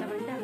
La verdad.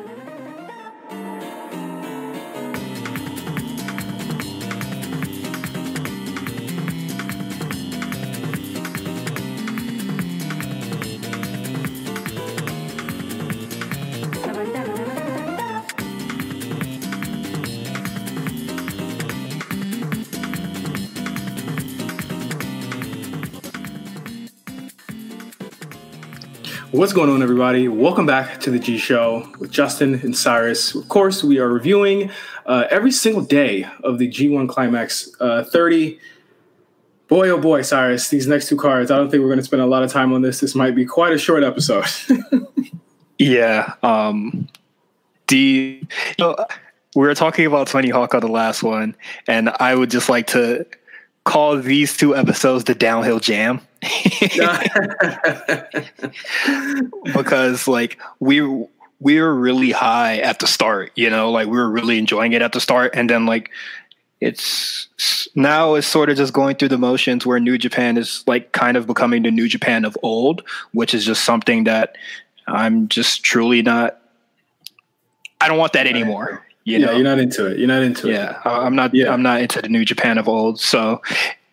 What's going on, everybody? Welcome back to the G Show with Justin and Cyrus. Of course, we are reviewing uh, every single day of the G1 Climax uh, 30. Boy, oh boy, Cyrus, these next two cards, I don't think we're going to spend a lot of time on this. This might be quite a short episode. yeah. Um, the, you know, we were talking about Tony Hawk on the last one, and I would just like to call these two episodes the downhill jam because like we we were really high at the start you know like we were really enjoying it at the start and then like it's now it's sort of just going through the motions where new japan is like kind of becoming the new japan of old which is just something that i'm just truly not i don't want that anymore you yeah, know? you're not into it. You're not into yeah, it. Yeah, I'm not. Yeah. I'm not into the New Japan of old. So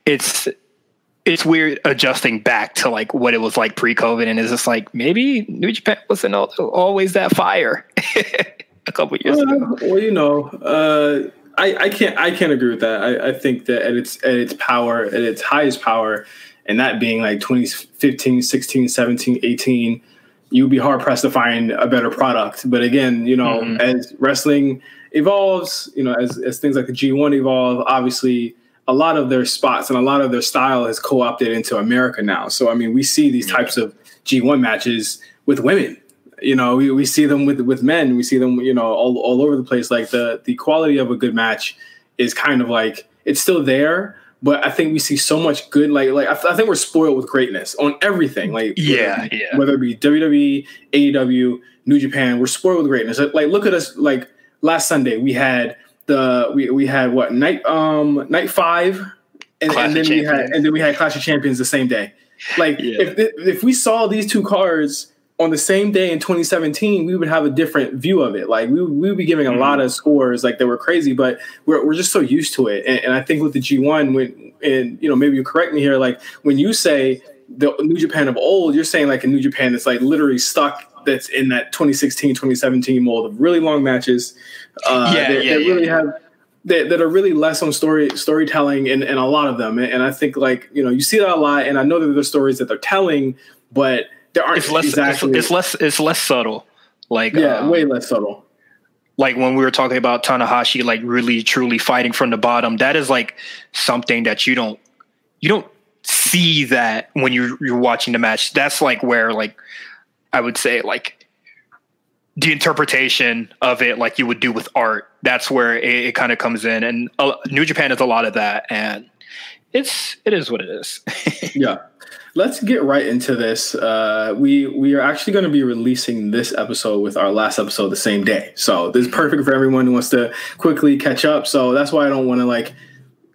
it's it's weird adjusting back to like what it was like pre-COVID, and it's just like maybe New Japan wasn't always that fire a couple years uh, ago. Well, you know, uh, I, I can't I can't agree with that. I, I think that at its at its power, at its highest power, and that being like 2015, 16, 17, 18 you'd be hard pressed to find a better product. But again, you know, mm-hmm. as wrestling evolves, you know, as, as things like the G1 evolve, obviously a lot of their spots and a lot of their style is co-opted into America now. So I mean, we see these types of G1 matches with women. You know, we, we see them with with men. We see them, you know, all, all over the place. Like the the quality of a good match is kind of like it's still there, but I think we see so much good. Like like I, th- I think we're spoiled with greatness on everything. Like yeah, whether, yeah. Whether it be WWE, AEW, New Japan, we're spoiled with greatness. Like look at us. Like last Sunday, we had the we, we had what night um night five, and, and then we had and then we had Clash of Champions the same day. Like yeah. if if we saw these two cards on the same day in 2017, we would have a different view of it. Like we, we would be giving a mm-hmm. lot of scores like they were crazy, but we're, we're just so used to it. And, and I think with the G1, when, and you know, maybe you correct me here, like when you say the New Japan of old, you're saying like a New Japan that's like literally stuck that's in that 2016, 2017 mold of really long matches. Uh, yeah, that, yeah, that really yeah. have that, that, are really less on story storytelling and, and a lot of them. And I think like, you know, you see that a lot and I know that there's stories that they're telling, but there aren't it's less, exactly. It's, it's, less, it's less subtle. Like, yeah, um, way less subtle. Like when we were talking about Tanahashi, like really truly fighting from the bottom, that is like something that you don't, you don't see that when you're, you're watching the match. That's like where like, I would say like the interpretation of it, like you would do with art. That's where it, it kind of comes in, and uh, New Japan is a lot of that, and it's it is what it is. yeah, let's get right into this. Uh, we we are actually going to be releasing this episode with our last episode the same day, so this is perfect for everyone who wants to quickly catch up. So that's why I don't want to like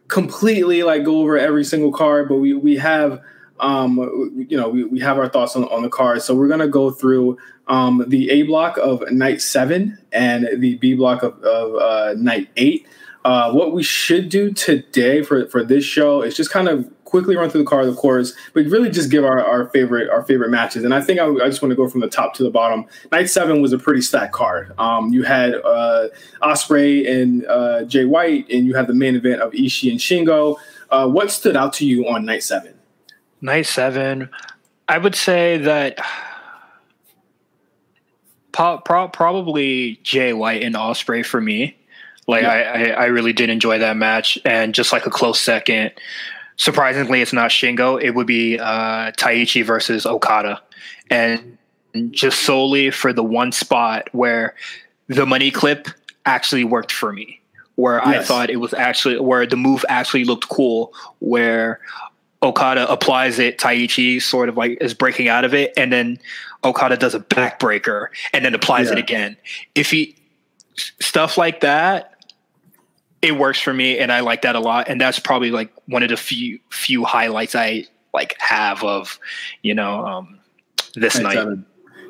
completely like go over every single card, but we we have um, you know, we, we have our thoughts on, on the cards. So we're going to go through um, the A block of night seven and the B block of, of uh, night eight. Uh, what we should do today for, for this show is just kind of quickly run through the cards, of course, but really just give our, our favorite our favorite matches. And I think I, I, just want to go from the top to the bottom. Night seven was a pretty stacked card. Um, you had uh, Ospreay and uh, Jay White, and you had the main event of Ishii and Shingo. Uh, what stood out to you on night seven? Night seven, I would say that pro- pro- probably Jay White and Ospreay for me. Like yeah. I, I, I, really did enjoy that match, and just like a close second. Surprisingly, it's not Shingo. It would be uh, Taichi versus Okada, and just solely for the one spot where the money clip actually worked for me, where yes. I thought it was actually where the move actually looked cool, where Okada applies it, Taichi sort of like is breaking out of it, and then Okada does a backbreaker and then applies yeah. it again. If he stuff like that, it works for me, and I like that a lot. And that's probably like one of the few few highlights I like have of you know um, this night.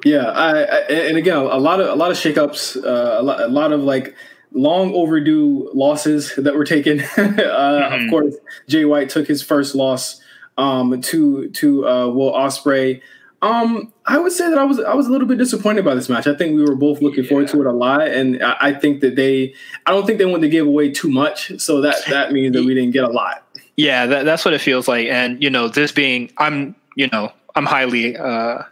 Yeah, I, I, and again, a lot of a lot of shakeups, uh, a, lot, a lot of like long overdue losses that were taken. uh, mm-hmm. Of course, Jay White took his first loss um, to to uh, Will Ospreay. Um, I would say that I was I was a little bit disappointed by this match. I think we were both looking yeah. forward to it a lot, and I, I, think that they I don't think they wanted to give away too much, so that that means that we didn't get a lot. Yeah, that, that's what it feels like, and you know, this being I'm you know I'm highly uh,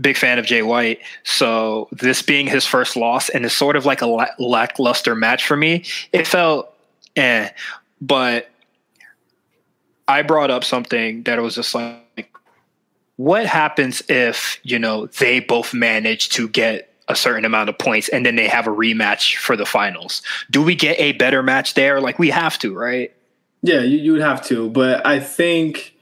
big fan of Jay White, so this being his first loss and it's sort of like a lackluster match for me, it felt eh, but I brought up something that was just like what happens if you know they both manage to get a certain amount of points and then they have a rematch for the finals? Do we get a better match there? Like we have to right? Yeah you, you would have to. But i think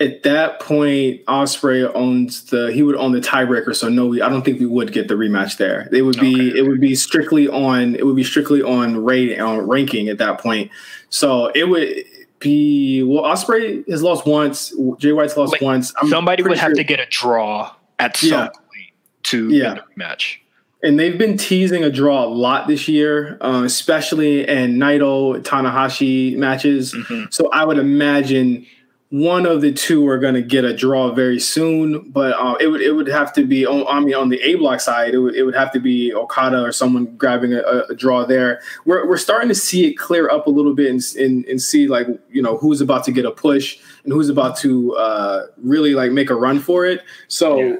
at that point Ospreay owns the he would own the tiebreaker so no we, i don't think we would get the rematch there it would be okay. it would be strictly on it would be strictly on rate on ranking at that point so it would be well. Ospreay has lost once. Jay White's lost once. I'm somebody would have to get a draw at some yeah. point to yeah. match. And they've been teasing a draw a lot this year, uh, especially in Naito Tanahashi matches. Mm-hmm. So I would imagine one of the two are going to get a draw very soon, but uh, it would it would have to be on, I mean on the A block side, it would, it would have to be Okada or someone grabbing a, a, draw there. We're we're starting to see it clear up a little bit and, and, and see like you know who's about to get a push and who's about to uh, really like make a run for it. So. Yeah.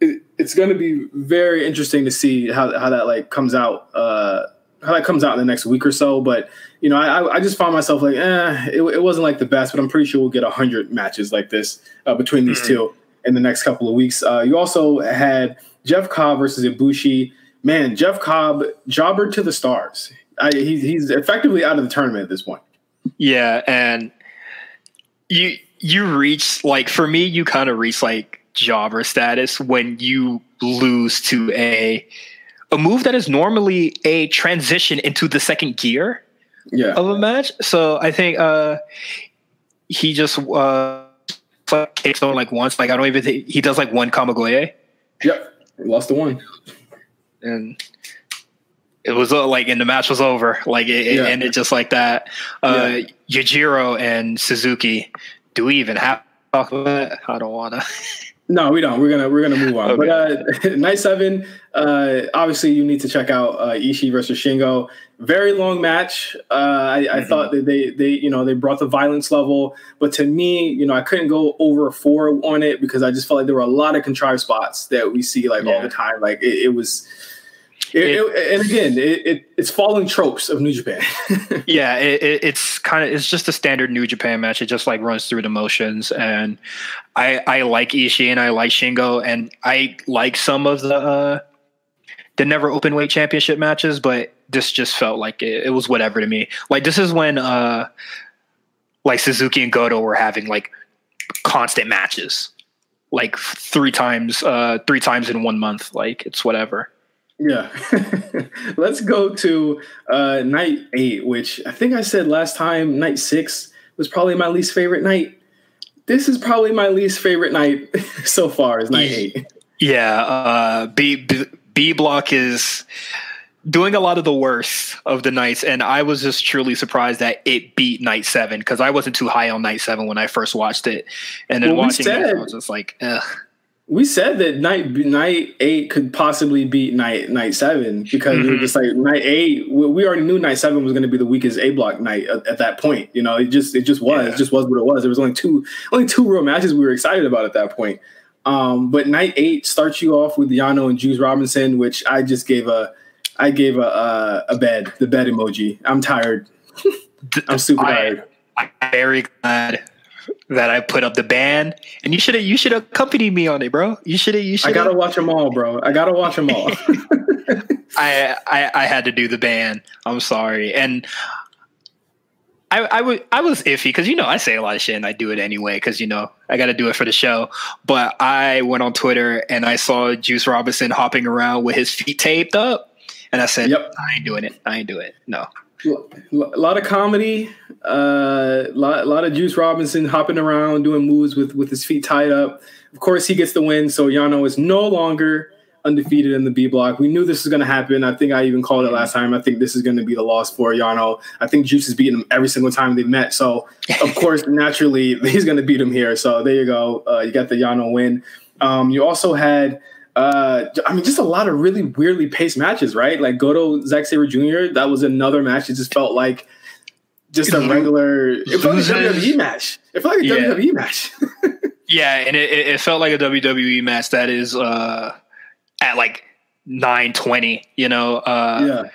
It, it's going to be very interesting to see how, how that like comes out uh, how that comes out in the next week or so. But you know, I, I just found myself like, eh, it, it wasn't like the best, but I'm pretty sure we'll get hundred matches like this uh, between these mm-hmm. two in the next couple of weeks. Uh, you also had Jeff Cobb versus Ibushi. Man, Jeff Cobb jobber to the stars. I, he, he's effectively out of the tournament at this point. Yeah, and you you reach like for me, you kind of reach like jobber status when you lose to a a move that is normally a transition into the second gear yeah. of a match. So I think uh, he just uh, takes on like once. Like I don't even think he does like one Kamigoye. Yep, lost the one, and it was uh, like and the match was over. Like it, yeah. ended just like that. Uh, yeah. Yujiro and Suzuki. Do we even have talk about that? I don't wanna. No, we don't. We're gonna we're gonna move on. Okay. But uh, night seven, uh, obviously you need to check out uh, Ishii versus Shingo. Very long match. Uh, I, I mm-hmm. thought that they they you know they brought the violence level, but to me, you know, I couldn't go over four on it because I just felt like there were a lot of contrived spots that we see like yeah. all the time. Like it, it was it, it, and again, it, it's following tropes of New Japan. yeah, it's kind of it's just a standard New Japan match. It just like runs through the motions, and I I like Ishii and I like Shingo, and I like some of the uh, the never open weight championship matches, but this just felt like it, it was whatever to me. Like this is when uh, like Suzuki and Goto were having like constant matches, like three times uh, three times in one month. Like it's whatever. Yeah. Let's go to uh, night eight, which I think I said last time, night six was probably my least favorite night. This is probably my least favorite night so far, is night eight. Yeah. Uh, B, B, B block is doing a lot of the worst of the nights and i was just truly surprised that it beat night seven because i wasn't too high on night seven when i first watched it and then well, watching said, it i was just like Ugh we said that night night eight could possibly beat night night seven because mm-hmm. we were just like night eight. We already knew night seven was going to be the weakest A block night at, at, that point. You know, it just it just was yeah. it just was what it was. There was only two only two real matches we were excited about at that point. Um, but night eight starts you off with Yano and Juice Robinson, which I just gave a I gave a a, a bed the bed emoji. I'm tired. I'm super I, tired. I'm very glad that I put up the band, and you should have you should accompany me on it, bro. You should have you should. I gotta watch them all, bro. I gotta watch them all. I, I I had to do the band. I'm sorry, and I I, w- I was i was iffy because you know I say a lot of shit and I do it anyway because you know I got to do it for the show. But I went on Twitter and I saw Juice Robinson hopping around with his feet taped up, and I said, yep. I ain't doing it. I ain't doing it. No. A lot of comedy, a uh, lot, lot of Juice Robinson hopping around doing moves with with his feet tied up. Of course, he gets the win, so Yano is no longer undefeated in the B block. We knew this was going to happen. I think I even called it last time. I think this is going to be the loss for Yano. I think Juice has beaten him every single time they met. So, of course, naturally, he's going to beat him here. So, there you go. Uh, you got the Yano win. Um, you also had, uh, I mean, just a lot of really weirdly paced matches, right? Like Goto, Zack Sabre Jr., that was another match. It just felt like just a regular, it felt like a WWE match. It felt like a yeah. WWE match. yeah, and it, it felt like a WWE match that is, uh, at like 920, you know. Uh, yeah.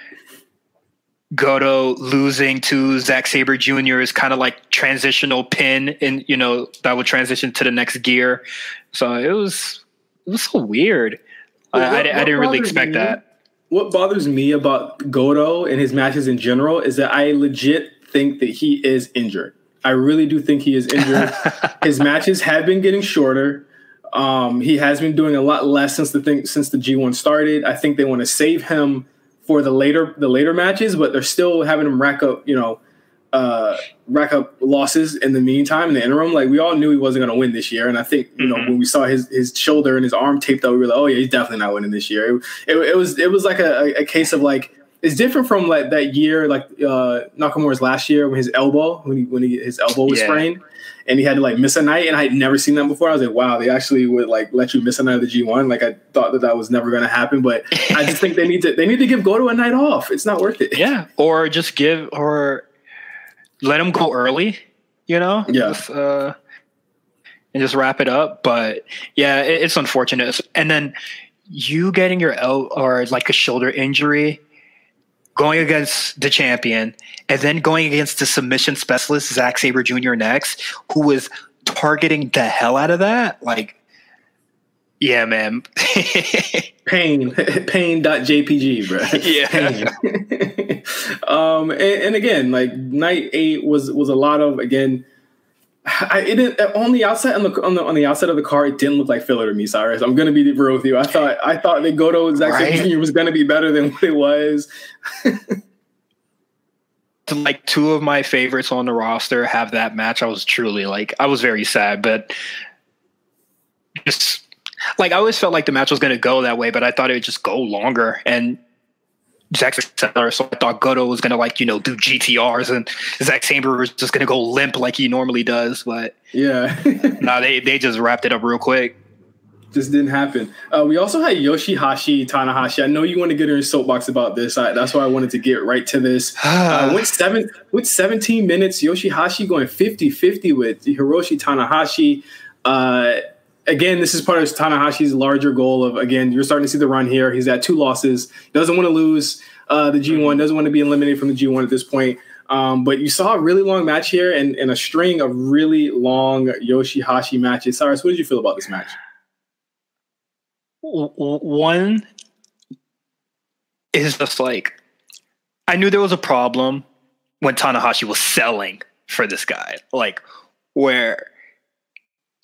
Goto losing to Zack Sabre Jr. is kind of like transitional pin, and you know that would transition to the next gear. So it was was so weird. Well, I, what, I, I, didn't really expect me, that. What bothers me about Goto and his matches in general is that I legit think that he is injured. I really do think he is injured. his matches have been getting shorter. Um, he has been doing a lot less since the thing since the G1 started. I think they want to save him for the later the later matches, but they're still having him rack up, you know, uh, rack up losses in the meantime in the interim. Like we all knew he wasn't going to win this year, and I think you mm-hmm. know when we saw his his shoulder and his arm taped up, we were like, oh yeah, he's definitely not winning this year. It, it, it was it was like a, a case of like it's different from like that year, like uh, Nakamura's last year when his elbow when he when he, his elbow was yeah. sprained and he had to like miss a night, and I had never seen that before. I was like, wow, they actually would like let you miss a night of the G one. Like I thought that that was never going to happen, but I just think they need to they need to give Goto a night off. It's not worth it. Yeah, or just give or let him go early. You know, yeah. Just, uh, and just wrap it up. But yeah, it, it's unfortunate. And then you getting your L or like a shoulder injury going against the champion, and then going against the submission specialist, Zack Sabre Jr. next, who was targeting the hell out of that. Like, yeah, man. pain, pain.jpg, bro. Yeah. Pain. um, and, and, again, like night eight was was a lot of again I, it didn't, on the outside on the, on the on the outside of the car, it didn't look like filler to me, Cyrus. I'm gonna be real with you. I thought I thought that Goto Zack right? Jr. was gonna be better than what it was. like two of my favorites on the roster have that match. I was truly like I was very sad, but just like I always felt like the match was gonna go that way, but I thought it would just go longer. And Zack Sabre, so I thought Goto was gonna like you know do GTRs, and Zack Sabre was just gonna go limp like he normally does. But yeah, no, nah, they they just wrapped it up real quick. Just didn't happen. Uh, we also had Yoshihashi Tanahashi. I know you want to get her in soapbox about this. I, that's why I wanted to get right to this. Uh, went seven, went 17 minutes. Yoshihashi going 50-50 with Hiroshi Tanahashi. Uh, again, this is part of Tanahashi's larger goal of again, you're starting to see the run here. He's at two losses, doesn't want to lose uh, the G1, doesn't want to be eliminated from the G1 at this point. Um, but you saw a really long match here and, and a string of really long Yoshihashi matches. Cyrus, what did you feel about this match? One is just like I knew there was a problem when Tanahashi was selling for this guy, like where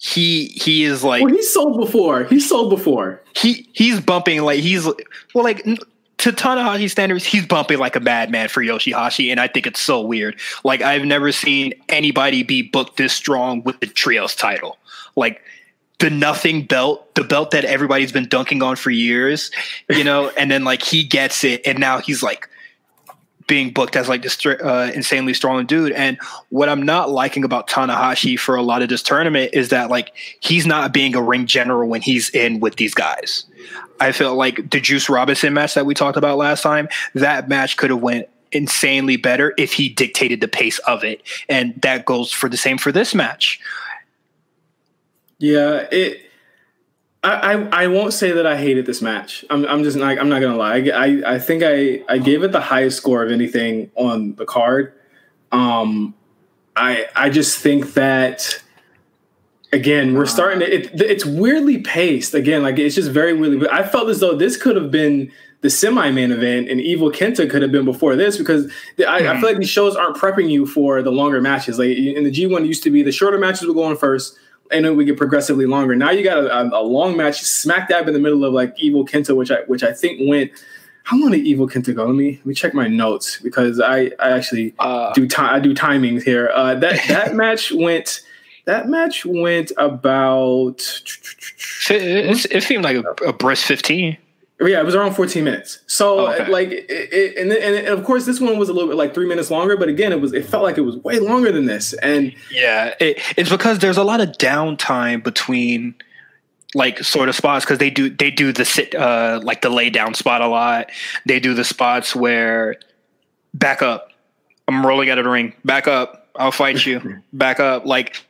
he he is like well, he's sold before. He's sold before. He he's bumping like he's well like to Tanahashi standards, he's bumping like a madman for Yoshihashi, and I think it's so weird. Like I've never seen anybody be booked this strong with the trios title. Like the nothing belt, the belt that everybody's been dunking on for years, you know, and then like he gets it, and now he's like being booked as like this uh, insanely strong dude. And what I'm not liking about Tanahashi for a lot of this tournament is that like he's not being a ring general when he's in with these guys. I felt like the Juice Robinson match that we talked about last time, that match could have went insanely better if he dictated the pace of it. And that goes for the same for this match. Yeah, it I, I, I won't say that I hated this match. I'm, I'm just not, I'm not gonna lie. I, I think I, I gave it the highest score of anything on the card. Um, I I just think that again we're starting to it, it's weirdly paced again like it's just very weirdly but i felt as though this could have been the semi-main event and evil kenta could have been before this because the, I, mm-hmm. I, feel like these shows aren't prepping you for the longer matches like in the g1 used to be the shorter matches were going first and then we get progressively longer. Now you got a, a, long match smack dab in the middle of like Evil Kenta, which I which I think went how long did Evil Kenta go? Let me let me check my notes because I I actually Uh, do time I do timings here. Uh, that that match went that match went about it, it, it seemed like a, a brisk 15. Yeah it was around 14 minutes. So Oh, okay. like it, it, and, and and of course this one was a little bit like three minutes longer, but again it was it felt like it was way longer than this. And Yeah, it, it's because there's a lot of downtime between like sort of spots because they do they do the sit uh like the lay down spot a lot. They do the spots where back up, I'm rolling out of the ring, back up, I'll fight you, back up. Like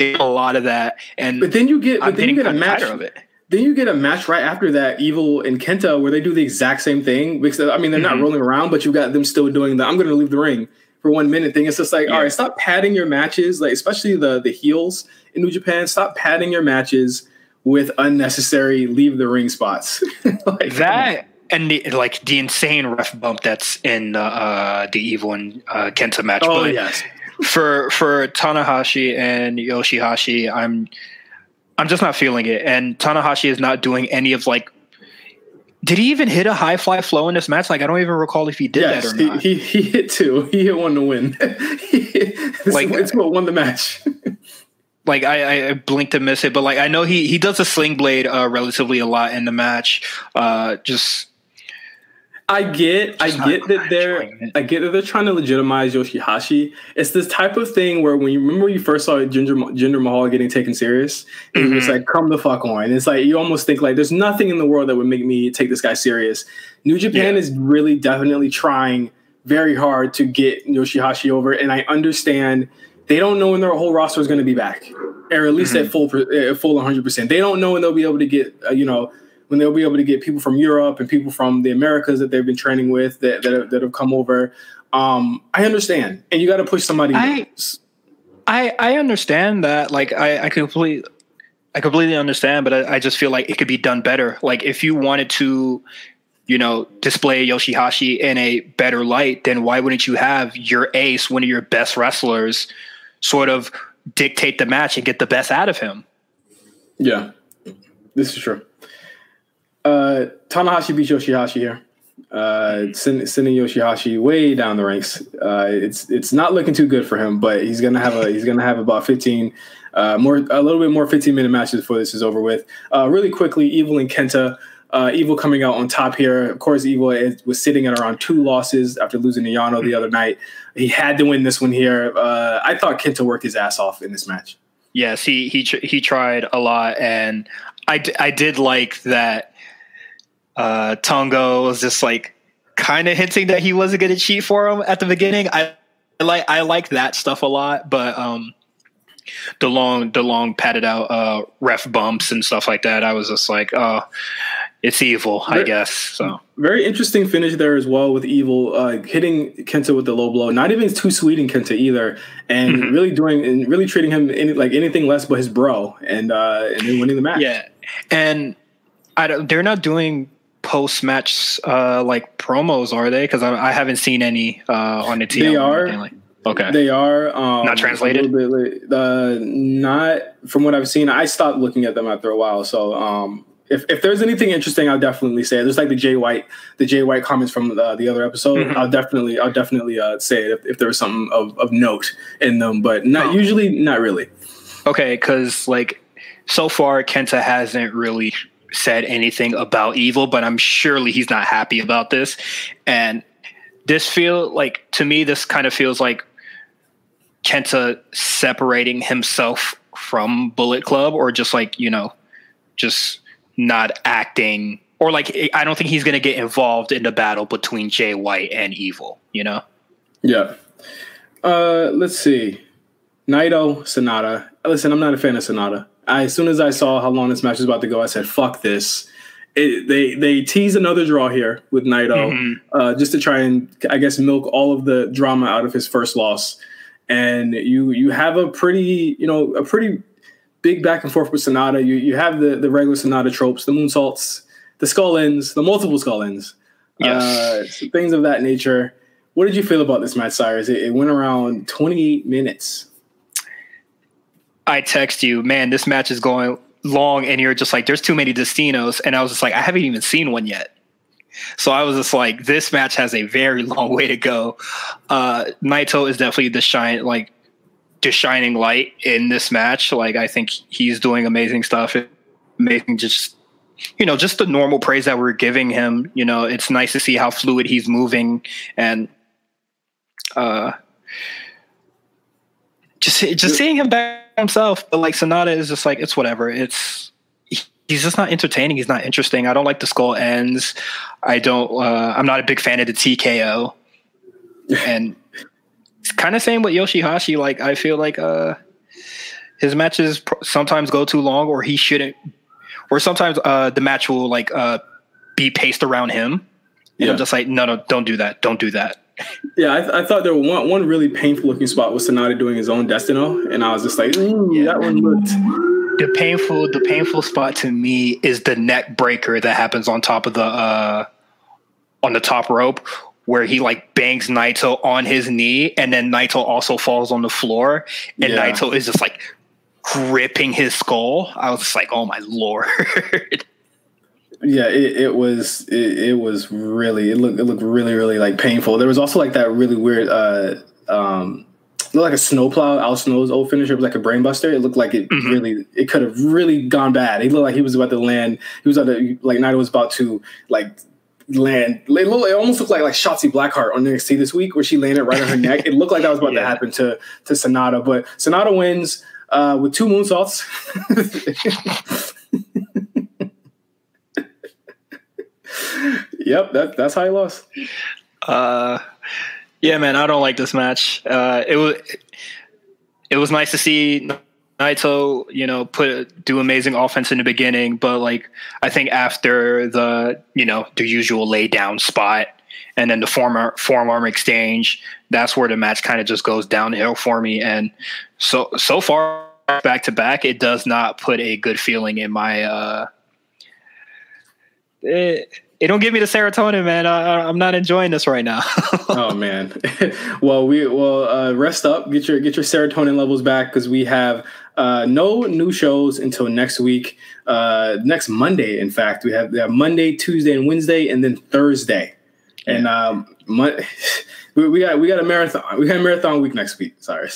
a lot of that, and but then you get but then you get a match of it. Then you get a match right after that, Evil and Kenta, where they do the exact same thing. Because I mean, they're not Mhm. rolling around, but you got them still doing the "I'm going to leave the ring for one minute" thing. It's just like, Yeah. all right, stop padding your matches, like especially the the heels in New Japan. Stop padding your matches with unnecessary leave the ring spots. like, That and the, like the insane ref bump that's in uh, uh, the Evil and uh, Kenta match. Oh but yes, for for Tanahashi and Yoshihashi, I'm I'm just not feeling it. And Tanahashi is not doing any of like. Did he even hit a high fly flow in this match? Like I don't even recall if he did yes, that or he, not. he he hit two. He hit one to win. Like- is, it's what won the match. like I, I blinked and missed it, but like I know he he does a sling blade uh, relatively a lot in the match. Uh, just I get, I Just not get that they're. I get that they're trying to legitimize Yoshihashi. It's this type of thing where when you remember you first saw Ginger Jinder Mahal getting taken serious, and Mm-hmm. it's like, come the fuck on. It's like you almost think like there's nothing in the world that would make me take this guy serious. New Japan Yeah. is really definitely trying very hard to get Yoshihashi over, and I understand they don't know when their whole roster is going to be back, or at least Mm-hmm. at full at full 100. percent They don't know when they'll be able to get uh, you know when they'll be able to get people from Europe and people from the Americas that they've been training with that that, have, that have come over. Um, I understand, and you got to push somebody. I- I I understand that. Like I I completely I completely understand, but I, I just feel like it could be done better. Like if you wanted to, you know, display Yoshihashi in a better light, then why wouldn't you have your ace, one of your best wrestlers, sort of dictate the match and get the best out of him? yeah, this is true. Uh, Tanahashi beat Yoshihashi here. Uh, send, sending Yoshihashi way down the ranks. Uh, it's it's not looking too good for him, but he's gonna have a he's gonna have about 15 uh, more a little bit more 15 minute matches before this is over with. Uh, really quickly, Evil and Kenta. Uh, Evil coming out on top here. Of course, Evil is, was sitting at around two losses after losing to Yano the other night. He had to win this one here. Uh, I thought Kenta worked his ass off in this match. Yes, he he tr- he tried a lot, and I, d- I did like that. Uh, Togo was just like kind of hinting that he wasn't going to cheat for him at the beginning. I, I like I like that stuff a lot, but um, the long the long padded out uh ref bumps and stuff like that, I was just like, oh, it's evil, I guess. So Very interesting finish there as well with Evil uh, hitting Kenta with the low blow. Not even too sweet in Kenta either, and Mhm. really doing and really treating him any, like anything less but his bro, and uh, and then winning the match. yeah, and I don't, they're not doing post match uh like promos, are they? Because I, I haven't seen any uh on the TV. They are. Like, okay. They are um, Not translated? Bit. Uh, not from what I've seen. I stopped looking at them after a while. So um, if, if there's anything interesting, I'll definitely say it. There's like the Jay White, the Jay White comments from uh, the other episode. Mhm. I'll definitely, I'll definitely uh, say it if, if there was something of, of note in them, but not Oh. usually, not really. Okay, because like so far Kenta hasn't really said anything about evil, but I'm surely he's not happy about this. And this feel like to me, this kind of feels like Kenta separating himself from Bullet Club, or just like you know, just not acting, or like I don't think he's going to get involved in the battle between Jay White and Evil. You know. Yeah. Uh, let's see. Naito, Sanada. Listen, I'm not a fan of Sanada. I, as soon as I saw how long this match was about to go, I said, "Fuck this." It, they they tease another draw here with Naito, Mhm. uh, just to try and I guess milk all of the drama out of his first loss. And you you have a pretty you know a pretty big back and forth with Sanada. You you have the the regular Sanada tropes, the moonsaults, the skull ends, the multiple skull ends, Yes. uh, so things of that nature. What did you feel about this match, Cyrus? It, it went around 28 minutes. I text you, man, this match is going long, and you're just like, there's too many Destinos, and I was just like, I haven't even seen one yet. So I was just like, this match has a very long way to go. Uh, Naito is definitely the shine, like the shining light in this match. Like I think he's doing amazing stuff, amazing just you know just the normal praise that we're giving him. You know, it's nice to see how fluid he's moving and uh, just just seeing him back himself. But like Sanada is just like it's whatever. It's he's just not entertaining. He's not interesting. I don't like the skull ends. I don't. Uh, I'm not a big fan of the TKO. And it's kind of same with Yoshihashi. Like I feel like uh, his matches sometimes go too long, or he shouldn't, or sometimes uh, the match will like uh, be paced around him. And yeah. I'm just like, no, no, don't do that. Don't do that. Yeah, I, th- I thought there was one one really painful looking spot was Sanada doing his own Destino, and I was just like, yeah. that one looked the painful the painful spot to me is the neck breaker that happens on top of the uh on the top rope where he like bangs Naito on his knee and then Naito also falls on the floor and yeah. Naito is just like gripping his skull. I was just like, oh my lord. yeah, it, it was it, it, was really it looked it looked really really like painful. There was also like that really weird uh um like a snowplow. Al Snow's old finisher was like a brainbuster. It looked like it mm-hmm. really, it could have really gone bad. He looked like he was about to land. He was about to, like Naito was about to like land. It, looked, it almost looked like like Shotzi Blackheart on NXT this week, where she landed right on her neck. It looked like that was about yeah. to happen to to Sanada, but Sanada wins uh, with two moonsaults. yep, that, that's how he lost. Uh, yeah, man, I don't like this match. Uh, it was it was nice to see Naito, you know, put do amazing offense in the beginning, but like I think after the you know the usual lay down spot and then the form forearm exchange, that's where the match kind of just goes downhill for me. And so so far back to back, it does not put a good feeling in my. Uh, it, it don't give me the serotonin, man. I, am not enjoying this right now. oh man. well, we will uh, rest up, get your get your serotonin levels back because we have uh, no new shows until next week. Uh, next Monday, in fact, we have, we have Monday, Tuesday, and Wednesday, and then Thursday. Yeah. And um, my, we, we got we got a marathon. We got a marathon week next week. Sorry.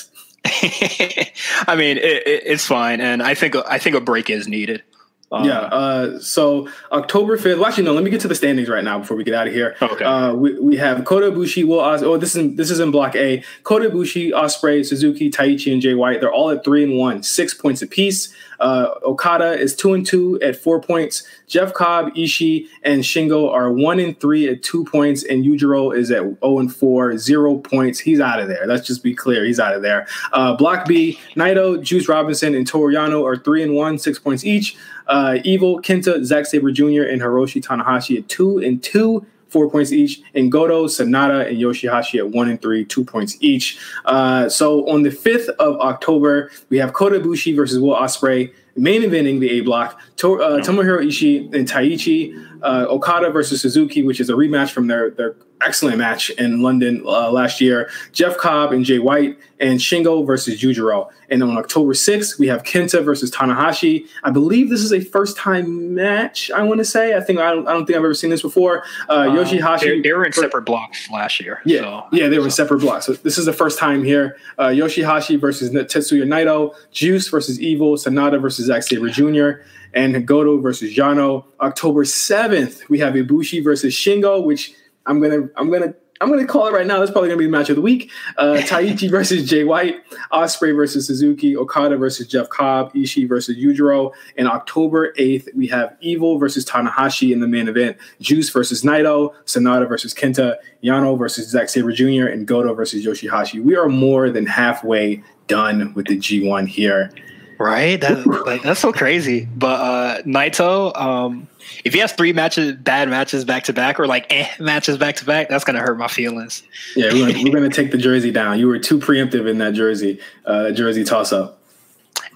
I mean, it, it, it's fine, and I think I think a break is needed. Uh, yeah. Uh, so October fifth. Well, actually, no. Let me get to the standings right now before we get out of here. Okay. Uh, we, we have Kota Ibushi, Will Os- Oh, this is this is in Block A. Kota Ibushi, Ospreay, Suzuki, Taichi, and Jay White. They're all at three and one, six points apiece. Uh, Okada is two and two at four points. Jeff Cobb, Ishii, and Shingo are one and three at two points, and Yujiro is at zero oh and four, zero points. He's out of there. Let's just be clear, he's out of there. Uh, Block B, Naito, Juice Robinson, and Toru Yano are three and one, six points each. Uh, Evil, Kenta, Zack Sabre Jr., and Hiroshi Tanahashi at two and two four points each, and Goto, Sanada, and Yoshihashi at one and three, two points each. Uh, so on the 5th of October, we have Kota Ibushi versus Will Ospreay, main eventing the A block. To, uh, Tomohiro Ishii and Taichi, uh, Okada versus Suzuki, which is a rematch from their, their excellent match in London uh, last year. Jeff Cobb and Jay White, and Shingo versus Yujiro. And on October 6th, we have Kenta versus Tanahashi. I believe this is a first time match, I want to say. I think I don't, I don't think I've ever seen this before. Uh, um, Yoshihashi. They, they, were in separate blocks last year. Yeah, so, yeah they were so. in separate blocks. So this is the first time here. Uh, Yoshihashi versus Tetsuya Naito. Juice versus Evil. Sanada versus Zack Sabre Jr and Goto versus Yano. October 7th, we have Ibushi versus Shingo, which I'm gonna I'm gonna I'm gonna call it right now. That's probably gonna be the match of the week. Uh, Taichi versus Jay White, Ospreay versus Suzuki, Okada versus Jeff Cobb, Ishii versus Yujiro. And October 8th, we have Evil versus Tanahashi in the main event, Juice versus Naito, Sanada versus Kenta, Yano versus Zack Sabre Jr., and Goto versus Yoshihashi. We are more than halfway done with the G1 here. Right? That, like, that's so crazy. But uh, Naito, um, if he has three matches, bad matches back to back, or like eh matches back to back, that's gonna hurt my feelings. Yeah, we're gonna, we're gonna take the jersey down. You were too preemptive in that jersey, uh, jersey toss up.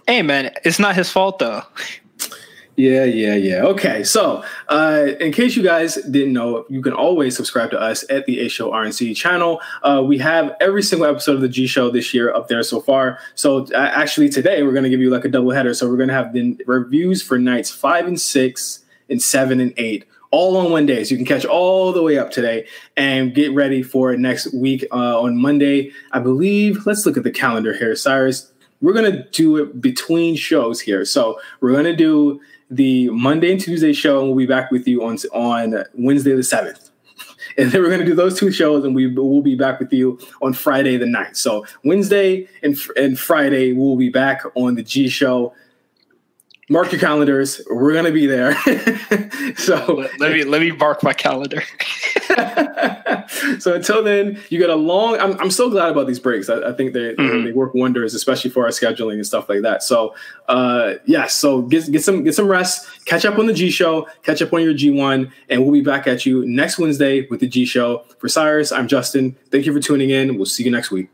Hey man, it's not his fault though. Yeah, yeah, yeah. Okay, so uh, in case you guys didn't know, you can always subscribe to us at the A Show RNC channel. Uh, we have every single episode of the G Show this year up there so far. So uh, actually, today we're going to give you like a double header. So we're going to have the reviews for nights five and six and seven and eight all on one day. So you can catch all the way up today and get ready for next week uh, on Monday. I believe, let's look at the calendar here, Cyrus. We're going to do it between shows here. So we're going to do the Monday and Tuesday show, and we'll be back with you on, on Wednesday the 7th. And then we're going to do those two shows, and we will be back with you on Friday the 9th. So Wednesday and, and Friday, we'll be back on the G show mark your calendars. We're gonna be there. so let, let, me let me mark my calendar. so until then, you got a long. I'm, I'm so glad about these breaks. I, I think they mm-hmm. they work wonders, especially for our scheduling and stuff like that. So uh, yes, yeah, so get get some get some rest. Catch up on the G show. Catch up on your G1, and we'll be back at you next Wednesday with the G show. For Cyrus, I'm Justin. Thank you for tuning in. We'll see you next week.